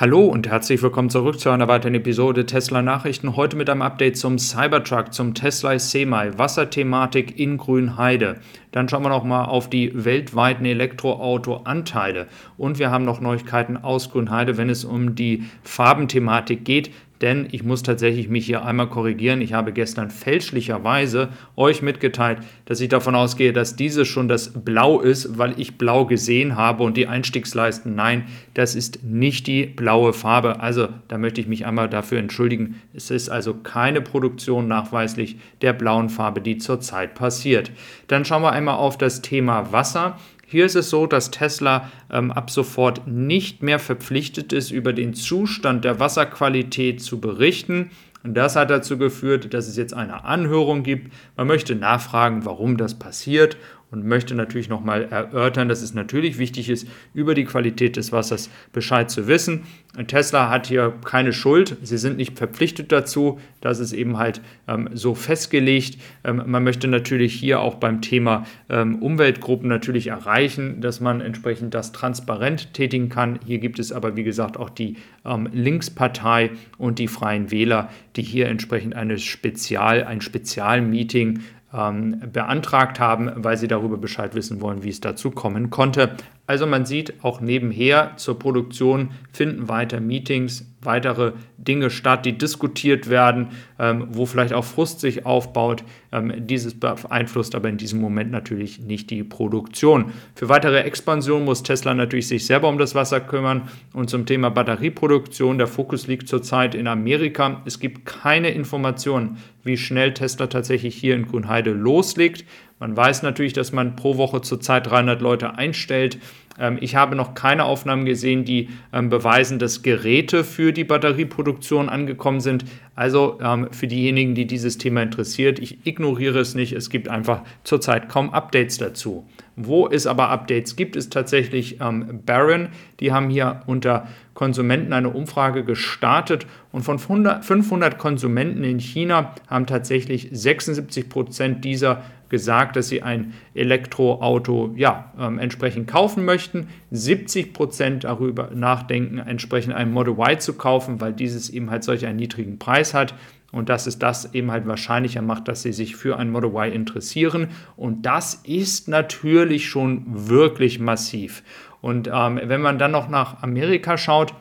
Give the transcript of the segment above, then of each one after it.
Hallo und herzlich willkommen zurück zu einer weiteren Episode Tesla Nachrichten. Heute mit einem Update zum Cybertruck, zum Tesla Semi, Wasserthematik in Grünheide. Dann schauen wir noch mal auf die weltweiten Elektroauto-Anteile. Und wir haben noch Neuigkeiten aus Grünheide, wenn es um die Farbenthematik geht denn ich muss tatsächlich mich hier einmal korrigieren. Ich habe gestern fälschlicherweise euch mitgeteilt, dass ich davon ausgehe, dass dieses schon das Blau ist, weil ich Blau gesehen habe und die Einstiegsleisten. Nein, das ist nicht die blaue Farbe. Also da möchte ich mich einmal dafür entschuldigen. Es ist also keine Produktion nachweislich der blauen Farbe, die zurzeit passiert. Dann schauen wir auf das Thema Wasser. Hier ist es so, dass Tesla ähm, ab sofort nicht mehr verpflichtet ist, über den Zustand der Wasserqualität zu berichten. Und das hat dazu geführt, dass es jetzt eine Anhörung gibt. Man möchte nachfragen, warum das passiert und möchte natürlich nochmal erörtern, dass es natürlich wichtig ist, über die Qualität des Wassers Bescheid zu wissen. Tesla hat hier keine Schuld, sie sind nicht verpflichtet dazu, das ist eben halt ähm, so festgelegt. Ähm, man möchte natürlich hier auch beim Thema ähm, Umweltgruppen natürlich erreichen, dass man entsprechend das transparent tätigen kann. Hier gibt es aber, wie gesagt, auch die ähm, Linkspartei und die Freien Wähler, die hier entsprechend eine Spezial, ein Spezialmeeting ähm, beantragt haben, weil sie darüber Bescheid wissen wollen, wie es dazu kommen konnte. Also man sieht auch nebenher zur Produktion finden weiter Meetings, weitere Dinge statt, die diskutiert werden, ähm, wo vielleicht auch Frust sich aufbaut. Ähm, dieses beeinflusst aber in diesem Moment natürlich nicht die Produktion. Für weitere Expansion muss Tesla natürlich sich selber um das Wasser kümmern. Und zum Thema Batterieproduktion, der Fokus liegt zurzeit in Amerika. Es gibt keine Informationen, wie schnell Tesla tatsächlich hier in Grünheide loslegt. Man weiß natürlich, dass man pro Woche zurzeit 300 Leute einstellt. Ähm, ich habe noch keine Aufnahmen gesehen, die ähm, beweisen, dass Geräte für die Batterieproduktion angekommen sind. Also ähm, für diejenigen, die dieses Thema interessiert, ich ignoriere es nicht. Es gibt einfach zurzeit kaum Updates dazu. Wo es aber Updates gibt, ist tatsächlich ähm, Barron. Die haben hier unter Konsumenten eine Umfrage gestartet und von 500 Konsumenten in China haben tatsächlich 76 Prozent dieser gesagt, dass sie ein Elektroauto ja, ähm, entsprechend kaufen möchten. 70 Prozent darüber nachdenken, entsprechend ein Model Y zu kaufen, weil dieses eben halt solch einen niedrigen Preis hat. Und dass es das eben halt wahrscheinlicher macht, dass sie sich für ein Model Y interessieren. Und das ist natürlich schon wirklich massiv. Und ähm, wenn man dann noch nach Amerika schaut,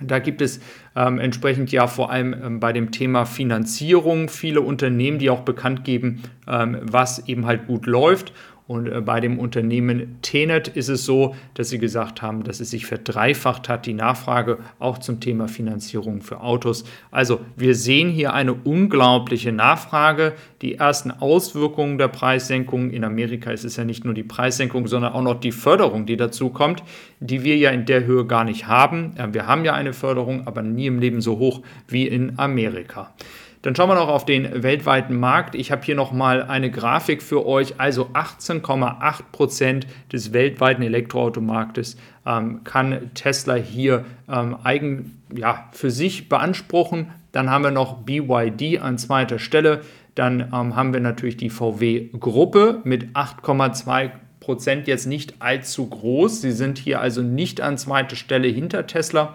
da gibt es ähm, entsprechend ja vor allem ähm, bei dem Thema Finanzierung viele Unternehmen, die auch bekannt geben, ähm, was eben halt gut läuft. Und äh, bei dem Unternehmen Tenet ist es so, dass sie gesagt haben, dass es sich verdreifacht hat, die Nachfrage auch zum Thema Finanzierung für Autos. Also wir sehen hier eine unglaubliche Nachfrage. Die ersten Auswirkungen der Preissenkung in Amerika ist es ja nicht nur die Preissenkung, sondern auch noch die Förderung, die dazu kommt, die wir ja in der Höhe gar nicht haben. Wir haben ja eine Förderung, aber nie im Leben so hoch wie in Amerika. Dann schauen wir noch auf den weltweiten Markt. Ich habe hier nochmal eine Grafik für euch. Also 18,8 Prozent des weltweiten Elektroautomarktes ähm, kann Tesla hier ähm, eigen, ja, für sich beanspruchen. Dann haben wir noch BYD an zweiter Stelle. Dann ähm, haben wir natürlich die VW-Gruppe mit 8,2 Prozent jetzt nicht allzu groß. Sie sind hier also nicht an zweiter Stelle hinter Tesla.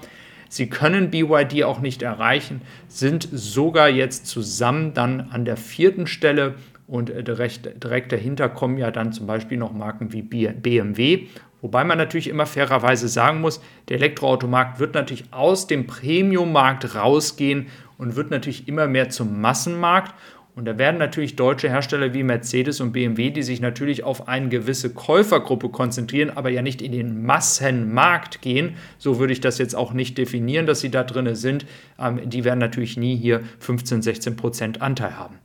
Sie können BYD auch nicht erreichen, sind sogar jetzt zusammen dann an der vierten Stelle und äh, direkt, direkt dahinter kommen ja dann zum Beispiel noch Marken wie BMW. Wobei man natürlich immer fairerweise sagen muss, der Elektroautomarkt wird natürlich aus dem Premium-Markt rausgehen und wird natürlich immer mehr zum Massenmarkt. Und da werden natürlich deutsche Hersteller wie Mercedes und BMW, die sich natürlich auf eine gewisse Käufergruppe konzentrieren, aber ja nicht in den Massenmarkt gehen, so würde ich das jetzt auch nicht definieren, dass sie da drin sind, ähm, die werden natürlich nie hier 15, 16 Prozent Anteil haben.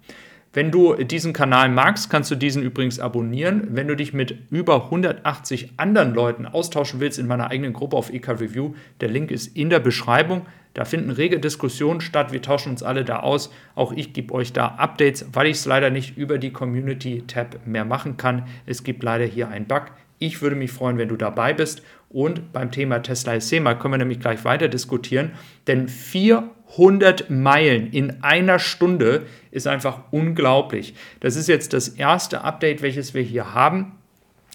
Wenn du diesen Kanal magst, kannst du diesen übrigens abonnieren. Wenn du dich mit über 180 anderen Leuten austauschen willst in meiner eigenen Gruppe auf EK Review, der Link ist in der Beschreibung. Da finden rege Diskussionen statt. Wir tauschen uns alle da aus. Auch ich gebe euch da Updates, weil ich es leider nicht über die Community-Tab mehr machen kann. Es gibt leider hier einen Bug. Ich würde mich freuen, wenn du dabei bist. Und beim Thema Tesla SEMA können wir nämlich gleich weiter diskutieren. Denn 400 Meilen in einer Stunde ist einfach unglaublich. Das ist jetzt das erste Update, welches wir hier haben.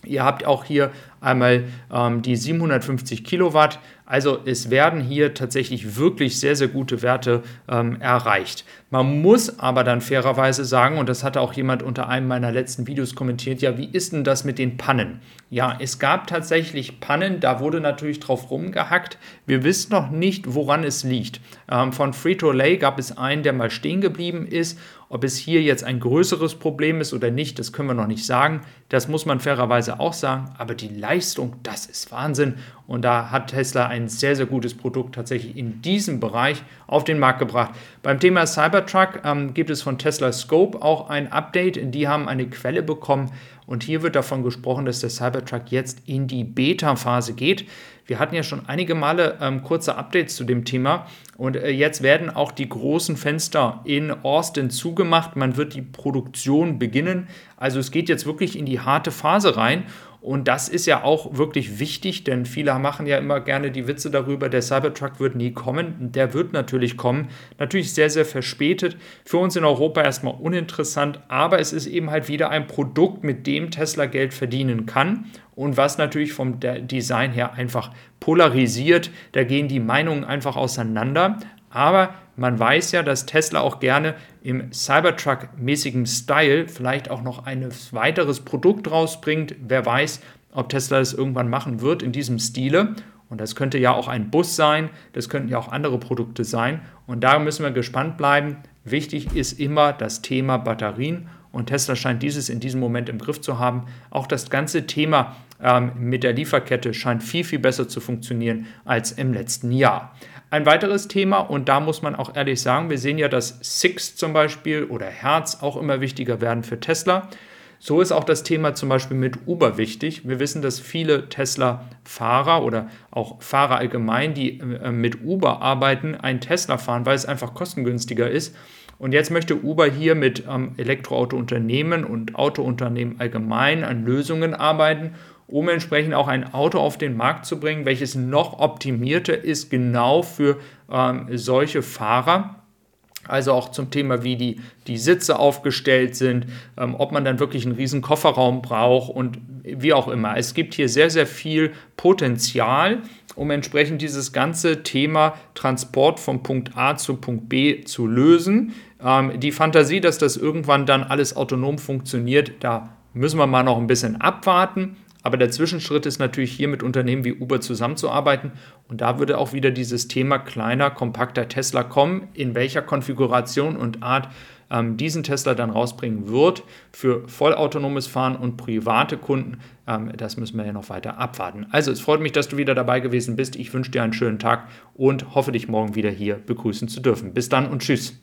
Ihr habt auch hier einmal ähm, die 750 Kilowatt Also es werden hier tatsächlich wirklich sehr, sehr gute Werte ähm, erreicht. Man muss aber dann fairerweise sagen, und das hatte auch jemand unter einem meiner letzten Videos kommentiert, ja, wie ist denn das mit den Pannen? Ja, es gab tatsächlich Pannen, da wurde natürlich drauf rumgehackt. Wir wissen noch nicht, woran es liegt. Ähm, von Frito-Lay gab es einen, der mal stehen geblieben ist ob es hier jetzt ein größeres Problem ist oder nicht, das können wir noch nicht sagen. Das muss man fairerweise auch sagen. Aber die Leistung, das ist Wahnsinn. Und da hat Tesla ein sehr, sehr gutes Produkt tatsächlich in diesem Bereich auf den Markt gebracht. Beim Thema Cybertruck ähm, gibt es von Tesla Scope auch ein Update. Die haben eine Quelle bekommen. Und hier wird davon gesprochen, dass der Cybertruck jetzt in die Beta-Phase geht. Wir hatten ja schon einige Male ähm, kurze Updates zu dem Thema und äh, jetzt werden auch die großen Fenster in Austin zugemacht. Man wird die Produktion beginnen. Also es geht jetzt wirklich in die harte Phase rein und das ist ja auch wirklich wichtig, denn viele machen ja immer gerne die Witze darüber, der Cybertruck wird nie kommen. Der wird natürlich kommen. Natürlich sehr, sehr verspätet. Für uns in Europa erstmal uninteressant, aber es ist eben halt wieder ein Produkt, mit dem Tesla Geld verdienen kann und was natürlich vom Design her einfach polarisiert. Da gehen die Meinungen einfach auseinander. Aber man weiß ja, dass Tesla auch gerne im Cybertruck-mäßigen Style vielleicht auch noch ein weiteres Produkt rausbringt. Wer weiß, ob Tesla das irgendwann machen wird in diesem Stile. Und das könnte ja auch ein Bus sein, das könnten ja auch andere Produkte sein. Und da müssen wir gespannt bleiben. Wichtig ist immer das Thema Batterien. Und Tesla scheint dieses in diesem Moment im Griff zu haben. Auch das ganze Thema ähm, mit der Lieferkette scheint viel, viel besser zu funktionieren als im letzten Jahr. Ein weiteres Thema, und da muss man auch ehrlich sagen, wir sehen ja, dass Six zum Beispiel oder Herz auch immer wichtiger werden für Tesla. So ist auch das Thema zum Beispiel mit Uber wichtig. Wir wissen, dass viele Tesla-Fahrer oder auch Fahrer allgemein, die äh, mit Uber arbeiten, einen Tesla fahren, weil es einfach kostengünstiger ist. Und jetzt möchte Uber hier mit ähm, Elektroautounternehmen und Autounternehmen allgemein an Lösungen arbeiten um entsprechend auch ein Auto auf den Markt zu bringen, welches noch optimierter ist, genau für ähm, solche Fahrer. Also auch zum Thema, wie die, die Sitze aufgestellt sind, ähm, ob man dann wirklich einen riesen Kofferraum braucht und wie auch immer. Es gibt hier sehr, sehr viel Potenzial, um entsprechend dieses ganze Thema Transport vom Punkt A zu Punkt B zu lösen. Ähm, die Fantasie, dass das irgendwann dann alles autonom funktioniert, da müssen wir mal noch ein bisschen abwarten. Aber der Zwischenschritt ist natürlich hier mit Unternehmen wie Uber zusammenzuarbeiten. Und da würde auch wieder dieses Thema kleiner, kompakter Tesla kommen, in welcher Konfiguration und Art ähm, diesen Tesla dann rausbringen wird für vollautonomes Fahren und private Kunden. Ähm, das müssen wir ja noch weiter abwarten. Also es freut mich, dass du wieder dabei gewesen bist. Ich wünsche dir einen schönen Tag und hoffe dich morgen wieder hier begrüßen zu dürfen. Bis dann und tschüss.